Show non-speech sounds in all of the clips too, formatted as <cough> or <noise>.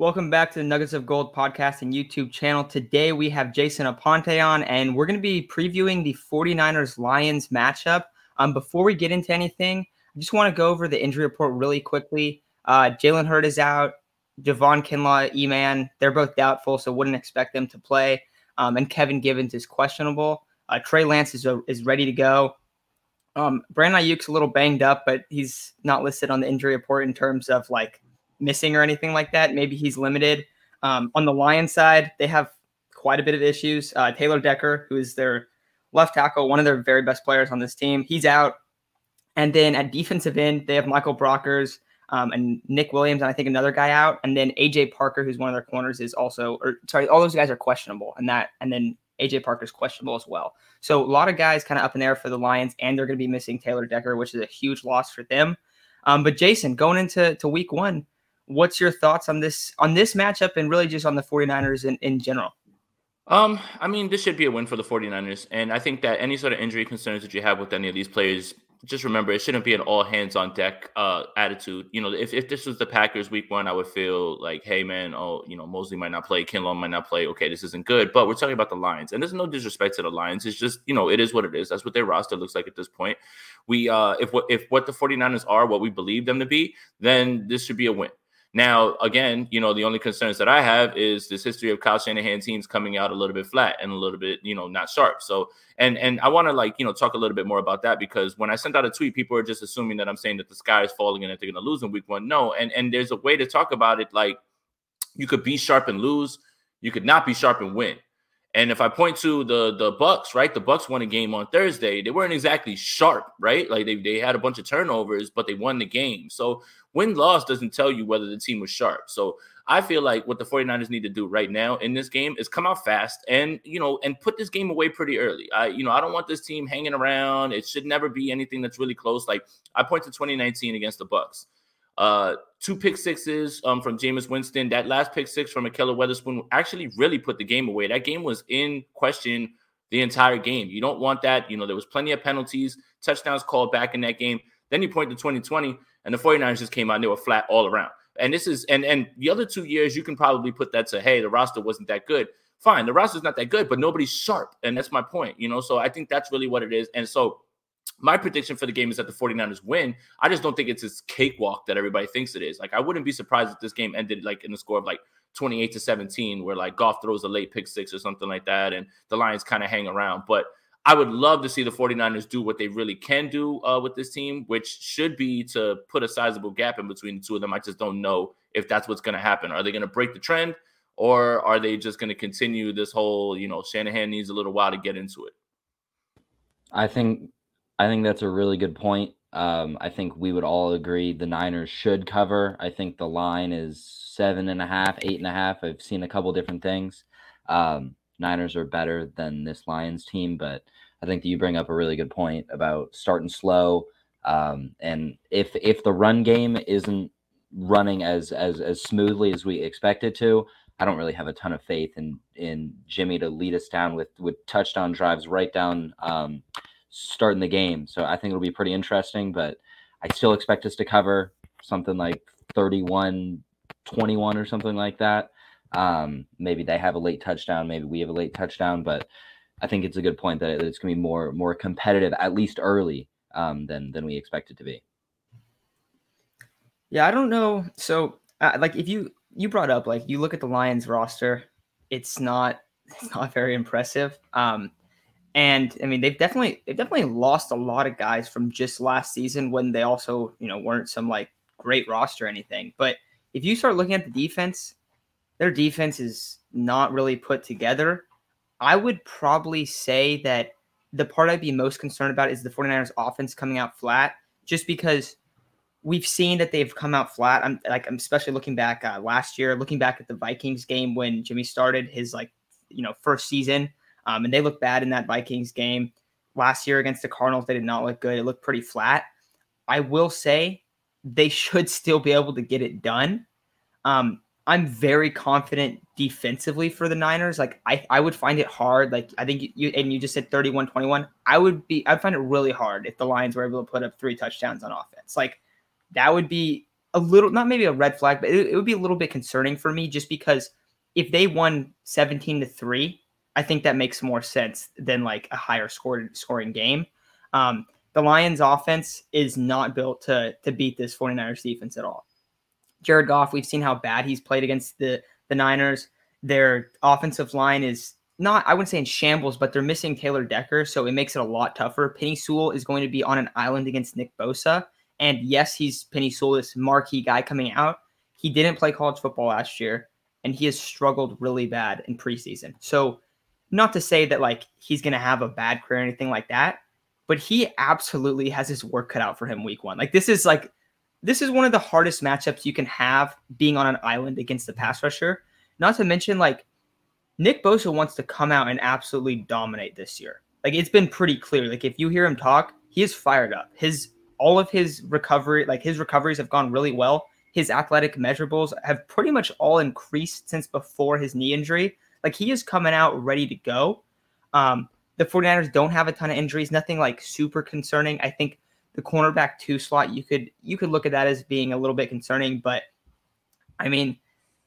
Welcome back to the Nuggets of Gold podcast and YouTube channel. Today we have Jason Aponte on, and we're going to be previewing the 49ers Lions matchup. Um, before we get into anything, I just want to go over the injury report really quickly. Uh, Jalen Hurd is out. Javon Kinlaw, E-Man, they're both doubtful, so wouldn't expect them to play. Um, and Kevin Givens is questionable. Uh, Trey Lance is, uh, is ready to go. Um, Brandon Aiyuk's a little banged up, but he's not listed on the injury report in terms of like missing or anything like that. Maybe he's limited. Um, on the Lions side, they have quite a bit of issues. Uh, Taylor Decker, who is their left tackle, one of their very best players on this team, he's out. And then at defensive end, they have Michael Brockers um, and Nick Williams, and I think another guy out. And then AJ Parker, who's one of their corners, is also, or sorry, all those guys are questionable. And that, and then AJ Parker's questionable as well. So a lot of guys kind of up in there for the Lions, and they're going to be missing Taylor Decker, which is a huge loss for them. Um, but Jason, going into to week one, what's your thoughts on this on this matchup and really just on the 49ers in, in general? Um, I mean, this should be a win for the 49ers. And I think that any sort of injury concerns that you have with any of these players, just remember it shouldn't be an all hands on deck uh attitude. You know, if, if this was the Packers week one, I would feel like, hey man, oh, you know, Moseley might not play, Kinlaw might not play. Okay, this isn't good. But we're talking about the Lions. And there's no disrespect to the Lions. It's just, you know, it is what it is. That's what their roster looks like at this point. We uh if what if what the 49ers are what we believe them to be, then this should be a win. Now, again, you know, the only concerns that I have is this history of Kyle Shanahan teams coming out a little bit flat and a little bit, you know, not sharp. So, and and I want to like, you know, talk a little bit more about that because when I sent out a tweet, people are just assuming that I'm saying that the sky is falling and that they're going to lose in week one. No, and and there's a way to talk about it. Like, you could be sharp and lose, you could not be sharp and win. And if I point to the the Bucks, right? The Bucks won a game on Thursday. They weren't exactly sharp, right? Like they, they had a bunch of turnovers, but they won the game. So win loss doesn't tell you whether the team was sharp. So I feel like what the 49ers need to do right now in this game is come out fast and you know and put this game away pretty early. I you know I don't want this team hanging around. It should never be anything that's really close. Like I point to 2019 against the Bucks. Uh, two pick sixes um, from Jameis Winston. That last pick six from Ahkello Witherspoon actually really put the game away. That game was in question the entire game. You don't want that. You know, there was plenty of penalties, touchdowns called back in that game. Then you point to 2020, and the 49ers just came out and they were flat all around. And this is and and the other two years, you can probably put that to hey, the roster wasn't that good. Fine, the roster's not that good, but nobody's sharp. And that's my point, you know. So I think that's really what it is. And so my prediction for the game is that the 49ers win. I just don't think it's this cakewalk that everybody thinks it is. Like, I wouldn't be surprised if this game ended like in the score of like 28 to 17, where like Goff throws a late pick six or something like that, and the Lions kind of hang around. But I would love to see the 49ers do what they really can do uh, with this team, which should be to put a sizable gap in between the two of them. I just don't know if that's what's going to happen. Are they going to break the trend, or are they just going to continue this whole, you know, Shanahan needs a little while to get into it? I think I think that's a really good point. Um, I think we would all agree the Niners should cover. I think the line is seven and a half, eight and a half. I've seen a couple different things. Um, Niners are better than this Lions team, but I think that you bring up a really good point about starting slow. Um, and if if the run game isn't running as as as smoothly as we expect it to, I don't really have a ton of faith in in Jimmy to lead us down with with touchdown drives right down um, starting the game. So I think it'll be pretty interesting, but I still expect us to cover something like 31 21 or something like that. Um, maybe they have a late touchdown, maybe we have a late touchdown, but I think it's a good point that it's going to be more more competitive at least early um, than than we expect it to be. Yeah, I don't know. So, uh, like, if you you brought up like you look at the Lions roster, it's not <laughs> it's not very impressive. Um, and I mean, they've definitely they've definitely lost a lot of guys from just last season when they also you know weren't some like great roster or anything. But if you start looking at the defense, their defense is not really put together. I would probably say that the part I'd be most concerned about is the 49ers offense coming out flat, just because we've seen that they've come out flat. I'm like, I'm especially looking back uh, last year, looking back at the Vikings game when Jimmy started his like, you know, first season um, and they looked bad in that Vikings game last year against the Cardinals. They did not look good. It looked pretty flat. I will say they should still be able to get it done. Um, I'm very confident defensively for the Niners. Like I, I would find it hard. Like I think you and you just said 31-21. I would be I'd find it really hard if the Lions were able to put up three touchdowns on offense. Like that would be a little, not maybe a red flag, but it, it would be a little bit concerning for me just because if they won 17 to 3, I think that makes more sense than like a higher scored scoring game. Um, the Lions offense is not built to to beat this 49ers defense at all. Jared Goff, we've seen how bad he's played against the the Niners. Their offensive line is not, I wouldn't say in shambles, but they're missing Taylor Decker, so it makes it a lot tougher. Penei Sewell is going to be on an island against Nick Bosa. And yes, he's Penei Sewell, this marquee guy coming out. He didn't play college football last year, and he has struggled really bad in preseason. So, not to say that like he's going to have a bad career or anything like that, but he absolutely has his work cut out for him week one. Like this is like this is one of the hardest matchups you can have being on an island against the pass rusher. Not to mention like Nick Bosa wants to come out and absolutely dominate this year. Like it's been pretty clear. Like if you hear him talk, he is fired up. His all of his recovery, like his recoveries have gone really well. His athletic measurables have pretty much all increased since before his knee injury. Like he is coming out ready to go. Um, the 49ers don't have a ton of injuries, nothing like super concerning. I think the cornerback two slot, you could you could look at that as being a little bit concerning, but I mean,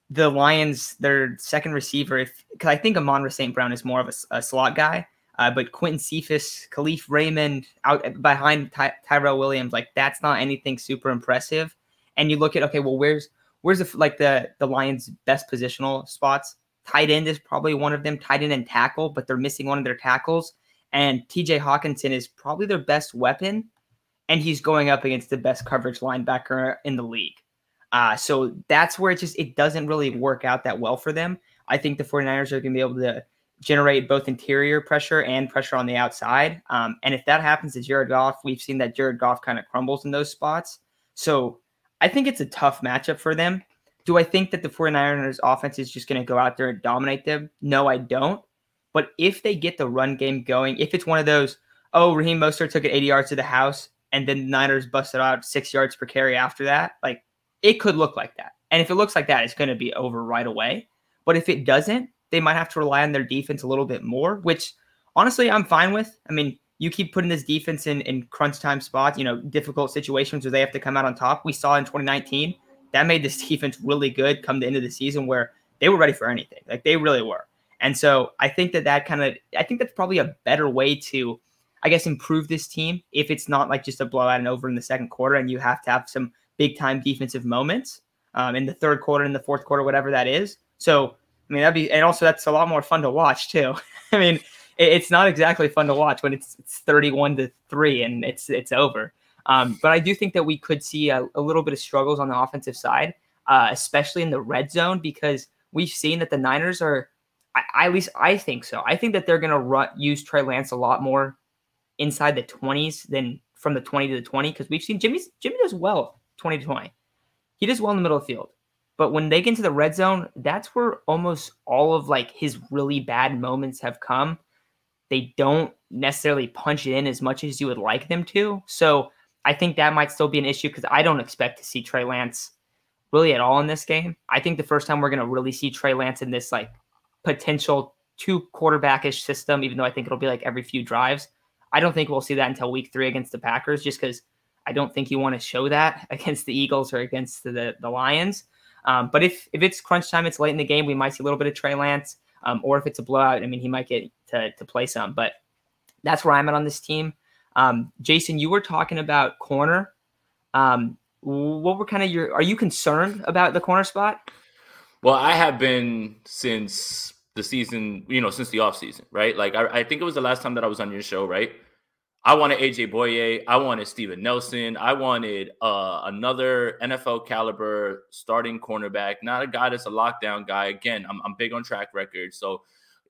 the Lions, their second receiver, if because I think Amon St. Brown is more of a, a slot guy, uh, but Quintez Cephus, Kalif Raymond out behind Ty- Tyrell Williams, like that's not anything super impressive. And you look at okay, well, where's where's the like the the Lions' best positional spots? Tight end is probably one of them. Tight end and tackle, but they're missing one of their tackles. And T.J. Hockenson is probably their best weapon, and he's going up against the best coverage linebacker in the league. Uh, so that's where it just it doesn't really work out that well for them. I think the 49ers are going to be able to generate both interior pressure and pressure on the outside. Um, and if that happens to Jared Goff, we've seen that Jared Goff kind of crumbles in those spots. So I think it's a tough matchup for them. Do I think that the 49ers offense is just going to go out there and dominate them? No, I don't. But if they get the run game going, if it's one of those, oh, Raheem Mostert took it 80 yards to the house and then the Niners busted out six yards per carry after that, like it could look like that. And if it looks like that, it's going to be over right away. But if it doesn't, they might have to rely on their defense a little bit more, which honestly, I'm fine with. I mean, you keep putting this defense in, in crunch time spots, you know, difficult situations where they have to come out on top. We saw in 2019 that made this defense really good come the end of the season where they were ready for anything. Like they really were. And so I think that that kind of, I think that's probably a better way to, I guess, improve this team if it's not like just a blowout and over in the second quarter and you have to have some big time defensive moments um, in the third quarter, in the fourth quarter, whatever that is. So, I mean, that'd be, and also that's a lot more fun to watch too. <laughs> I mean, it, it's not exactly fun to watch when it's, it's 31 to three and it's, it's over. Um, but I do think that we could see a, a little bit of struggles on the offensive side, uh, especially in the red zone, because we've seen that the Niners are, I, at least I think so. I think that they're going to use Trey Lance a lot more inside the 20s than from the 20 to the 20 because we've seen Jimmy's Jimmy does well 20 to 20. He does well in the middle of the field. But when they get into the red zone, that's where almost all of like his really bad moments have come. They don't necessarily punch it in as much as you would like them to. So I think that might still be an issue because I don't expect to see Trey Lance really at all in this game. I think the first time we're going to really see Trey Lance in this like potential two quarterbackish system, even though I think it'll be like every few drives. I don't think we'll see that until week three against the Packers, just because I don't think you want to show that <laughs> against the Eagles or against the, the Lions. Um, but if, if it's crunch time, it's late in the game, we might see a little bit of Trey Lance. Um, or if it's a blowout, I mean, he might get to, to play some. But that's where I'm at on this team. Um, Jason, you were talking about corner. Um, what were kind of your? Are you concerned about the corner spot? Well, I have been since the season, you know, since the off season, right? Like I, I think it was the last time that I was on your show, right? I wanted AJ Bouye. I wanted Steven Nelson. I wanted uh, another NFL caliber starting cornerback, not a guy that's a lockdown guy. Again, I'm, I'm big on track record. So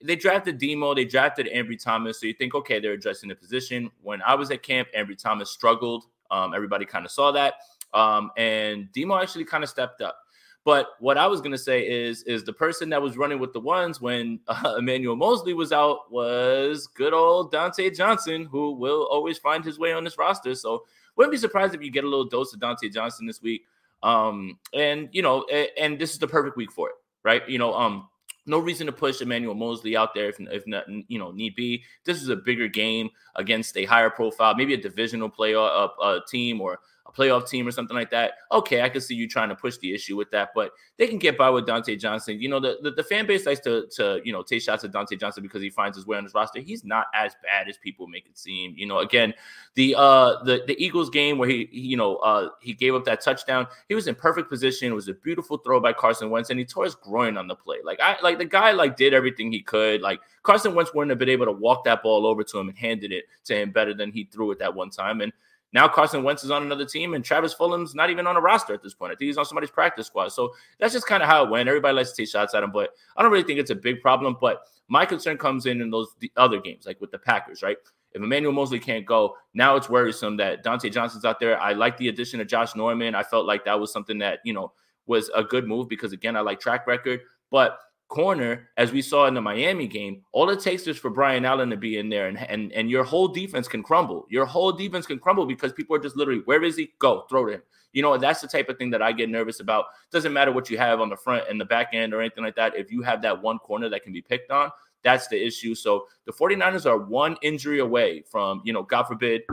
they drafted Demo, they drafted Ambry Thomas. So you think, okay, they're addressing the position. When I was at camp, Ambry Thomas struggled. Um, everybody kind of saw that. Um, and Demo actually kind of stepped up. But what I was going to say is, is the person that was running with the ones when <laughs> uh, Emmanuel Moseley was out was good old Dontae Johnson, who will always find his way on this roster. So wouldn't be surprised if you get a little dose of Dontae Johnson this week. Um, and you know, and, and this is the perfect week for it, right? You know, um, no reason to push Emmanuel Moseley out there if, if not, you know, need be. This is a bigger game against a higher profile, maybe a divisional playoff a team or playoff team or something like that, okay, I can see you trying to push the issue with that. But they can get by with Dontae Johnson. You know, the, the, the fan base likes to to you know take shots at Dontae Johnson because he finds his way on his roster. He's not as bad as people make it seem. You know, again, the uh the the Eagles game where he, he you know uh he gave up that touchdown, he was in perfect position. It was a beautiful throw by Carson Wentz, and he tore his groin on the play. Like I like the guy like did everything he could. Like Carson Wentz wouldn't have been able to walk that ball over to him and handed it to him better than he threw it that one time. And now Carson Wentz is on another team, and Travis Fulgham's not even on a roster at this point. I think he's on somebody's practice squad. So that's just kind of how it went. Everybody likes to take shots at him, but I don't really think it's a big problem. But my concern comes in in those the other games, like with the Packers, right? If Emmanuel Moseley can't go, now it's worrisome that Dontae Johnson's out there. I like the addition of Josh Norman. I felt like that was something that, you know, was a good move because, again, I like track record. But corner, as we saw in the Miami game, all it takes is for Brian Allen to be in there, and and and your whole defense can crumble. Your whole defense can crumble because people are just literally, where is he? Go throw to him. You know, that's the type of thing that I get nervous about. Doesn't matter what you have on the front and the back end or anything like that. If you have that one corner that can be picked on, that's the issue. So the 49ers are one injury away from, you know, God forbid,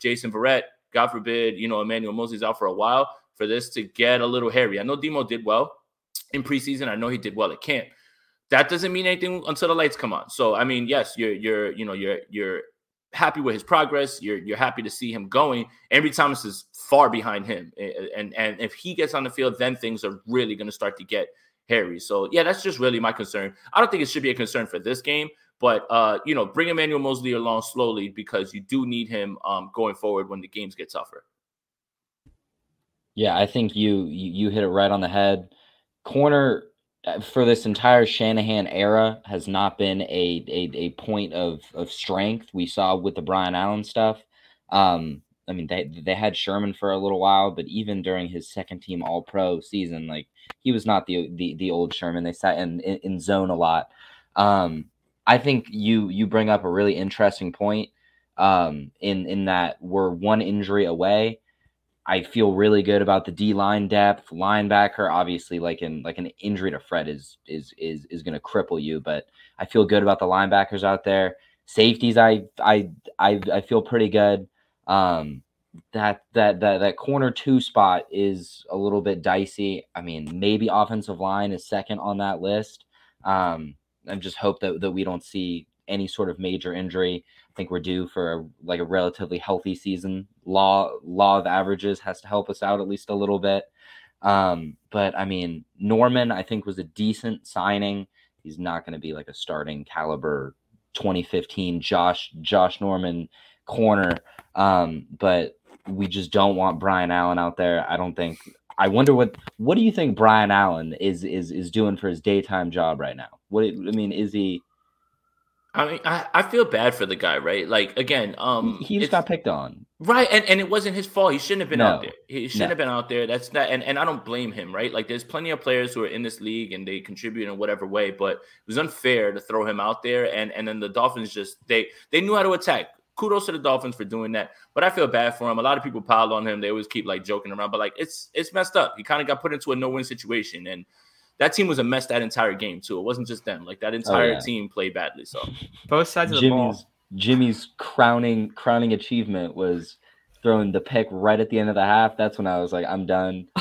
Jason Verrett, God forbid, you know, Emmanuel Moseley's out for a while for this to get a little hairy. I know Demo did well in preseason. I know he did well at camp. That doesn't mean anything until the lights come on. So I mean, yes, you're you're you know you're you're happy with his progress. You're you're happy to see him going. Ambry Thomas is far behind him, and and if he gets on the field, then things are really going to start to get hairy. So yeah, that's just really my concern. I don't think it should be a concern for this game, but uh, you know, bring Emmanuel Moseley along slowly because you do need him um, going forward when the games get tougher. Yeah, I think you you hit it right on the head corner uh, for this entire Shanahan era has not been a, a, a point of, of strength. We saw with the Brian Allen stuff. Um, I mean, they they had Sherman for a little while, but even during his second team All Pro season, like he was not the the, the old Sherman. They sat in, in, in zone a lot. Um, I think you you bring up a really interesting point. Um, in in that we're one injury away I feel really good about the D line depth, linebacker. Obviously, like in like an injury to Fred is is is is going to cripple you, but I feel good about the linebackers out there. Safeties, I I I, I feel pretty good. Um, that that that that corner two spot is a little bit dicey. I mean, maybe offensive line is second on that list. Um, I just hope that that we don't see any sort of major injury. I think we're due for a, like a relatively healthy season. Law law of averages has to help us out at least a little bit. Um, but I mean, Norman, I think was a decent signing. He's not going to be like a starting caliber 2015 Josh Josh Norman corner. Um, but we just don't want Brian Allen out there. I don't think. I wonder what what do you think Brian Allen is is is doing for his daytime job right now? What I mean, is he I mean, I, I feel bad for the guy, right? Like again, um, he just got picked on, right? And and it wasn't his fault. He shouldn't have been no. out there. He shouldn't no. have been out there. That's not, and and I don't blame him, right? Like there's plenty of players who are in this league and they contribute in whatever way, but it was unfair to throw him out there. And and then the Dolphins just they they knew how to attack. Kudos to the Dolphins for doing that, but I feel bad for him. A lot of people piled on him. They always keep like joking around, but like it's it's messed up. He kind of got put into a no win situation, and that team was a mess that entire game too. It wasn't just them. Like that oh, entire oh, yeah. team played badly. So both sides of the Jimmy's, ball. Jimmy's crowning crowning achievement was throwing the pick right at the end of the half. That's when I was like, I'm done. <laughs>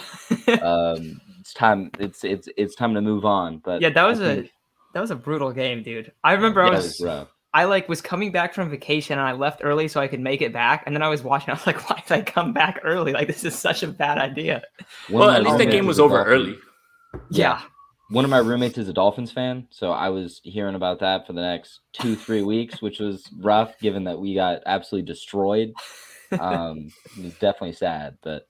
um, it's time. It's it's it's time to move on. But yeah, that was think, a that was a brutal game, dude. I remember yeah, I was. was I like was coming back from vacation and I left early so I could make it back. And then I was watching. I was like, "Why did I come back early? Like this is such a bad idea." Well, at least the game was over early. Yeah one of my roommates is a Dolphins fan, so I was hearing about that for the next two, three weeks, which was rough given that we got absolutely destroyed. Um, it was definitely sad, but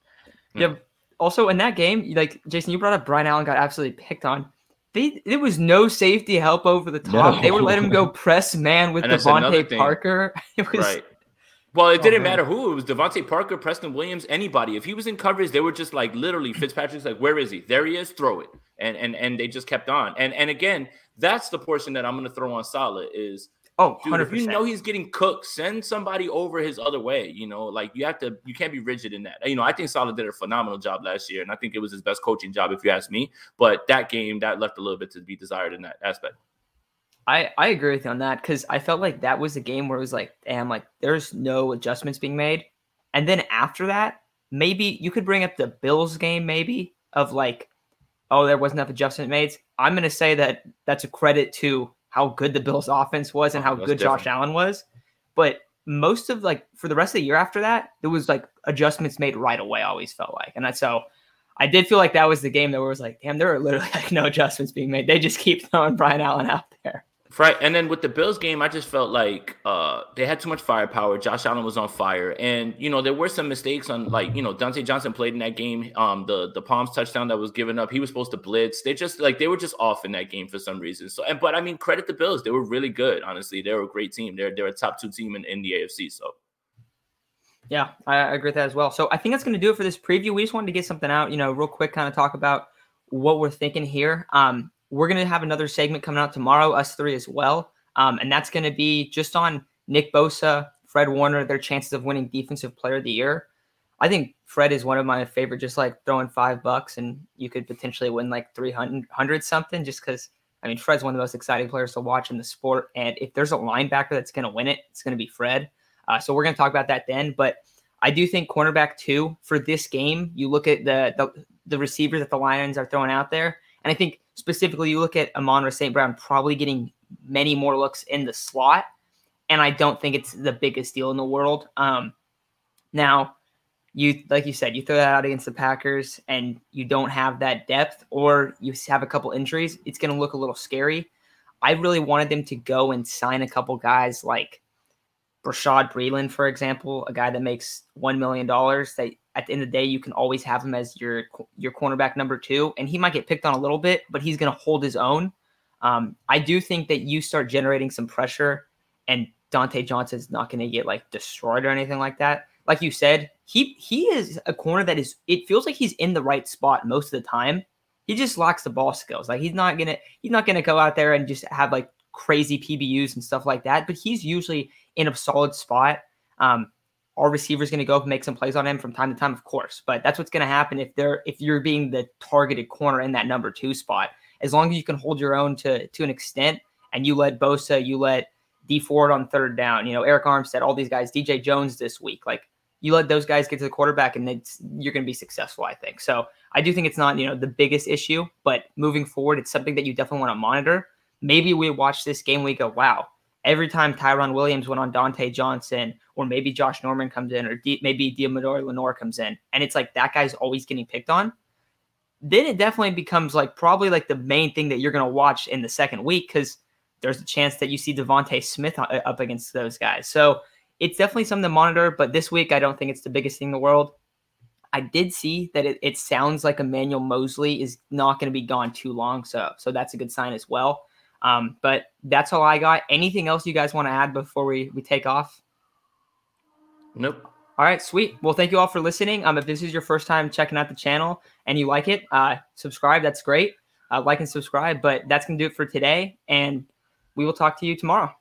yeah. Also, in that game, like Jason, you brought up Brian Allen got absolutely picked on. They there was no safety help over the top. No. They were letting him go press man with DeVante Parker. <laughs> It was right. Well, it oh, didn't matter who. It was DeVante Parker, Preston Williams, anybody. If he was in coverage, they were just like literally Fitzpatrick's like, where is he? There he is, throw it. And and and they just kept on. And and again, that's the portion that I'm gonna throw on Saleh is oh, dude, if you know he's getting cooked, send somebody over his other way. You know, like you have to you can't be rigid in that. You know, I think Saleh did a phenomenal job last year, and I think it was his best coaching job, if you ask me. But that game that left a little bit to be desired in that aspect. I, I agree with you on that because I felt like that was a game where it was like, damn, like there's no adjustments being made. And then after that, maybe you could bring up the Bills game, maybe of like, oh, there wasn't enough adjustment made. I'm going to say that that's a credit to how good the Bills offense was and oh, how good different. Josh Allen was. But most of like for the rest of the year after that, there was like adjustments made right away. Always felt like, and that's so. I did feel like that was the game that was like, damn, there are literally <laughs> like no adjustments being made. They just keep throwing Brian Allen out there. Right. And then with the Bills game, I just felt like uh, they had too much firepower. Josh Allen was on fire. And, you know, there were some mistakes on like, you know, Dontae Johnson played in that game. Um, the the Palms touchdown that was given up, he was supposed to blitz. They just like they were just off in that game for some reason. So and but I mean, credit the Bills. They were really good, honestly. They were a great team. They're they're a top two team in, in the AFC. So yeah, I agree with that as well. So I think that's going to do it for this preview. We just wanted to get something out, you know, real quick, kind of talk about what we're thinking here. Um, we're going to have another segment coming out tomorrow, us three as well. Um, and that's going to be just on Nick Bosa, Fred Warner, their chances of winning Defensive Player of the Year. I think Fred is one of my favorite, just like throwing five bucks and you could potentially win like 300 something just because, I mean, Fred's one of the most exciting players to watch in the sport. And if there's a linebacker that's going to win it, it's going to be Fred. Uh, so we're going to talk about that then. But I do think cornerback two for this game, you look at the, the, the receivers that the Lions are throwing out there. And I think specifically, you look at Amon-Ra St. Brown probably getting many more looks in the slot. And I don't think it's the biggest deal in the world. Um, now, you like you said, you throw that out against the Packers and you don't have that depth, or you have a couple injuries, it's going to look a little scary. I really wanted them to go and sign a couple guys like Bashaud Breeland, for example, a guy that makes one million dollars. That at the end of the day, you can always have him as your your cornerback number two, and he might get picked on a little bit, but he's going to hold his own. Um, I do think that you start generating some pressure, and Diontae Johnson's not going to get like destroyed or anything like that. Like you said, he he is a corner that is. It feels like he's in the right spot most of the time. He just lacks the ball skills. Like he's not gonna he's not gonna go out there and just have like crazy PBUs and stuff like that. But he's usually in a solid spot. Um, our receiver's going to go up and make some plays on him from time to time, of course. But that's what's going to happen if they're if you're being the targeted corner in that number two spot as long as you can hold your own to to an extent and you let Bosa, you let Dee Ford on third down, you know, Arik Armstead, all these guys, DJ Jones this week, like you let those guys get to the quarterback and you're going to be successful, I think. So I do think it's not, you know, the biggest issue, but moving forward, it's something that you definitely want to monitor. Maybe we watch this game, we go, wow, every time Tyron Williams went on Diontae Johnson, or maybe Josh Norman comes in, or D- maybe Deommodore Lenoir comes in, and it's like that guy's always getting picked on then it definitely becomes like probably like the main thing that you're going to watch in the second week because there's a chance that you see DeVonta Smith uh, up against those guys. So it's definitely something to monitor. But this week, I don't think it's the biggest thing in the world. I did see that it, it sounds like Emmanuel Moseley is not going to be gone too long. So so that's a good sign as well. Um, but that's all I got. Anything else you guys want to add before we, we take off? Nope. All right, sweet. Well, thank you all for listening. Um, if this is your first time checking out the channel and you like it, uh, subscribe. That's great. Uh, like and subscribe. But that's gonna do it for today, and we will talk to you tomorrow.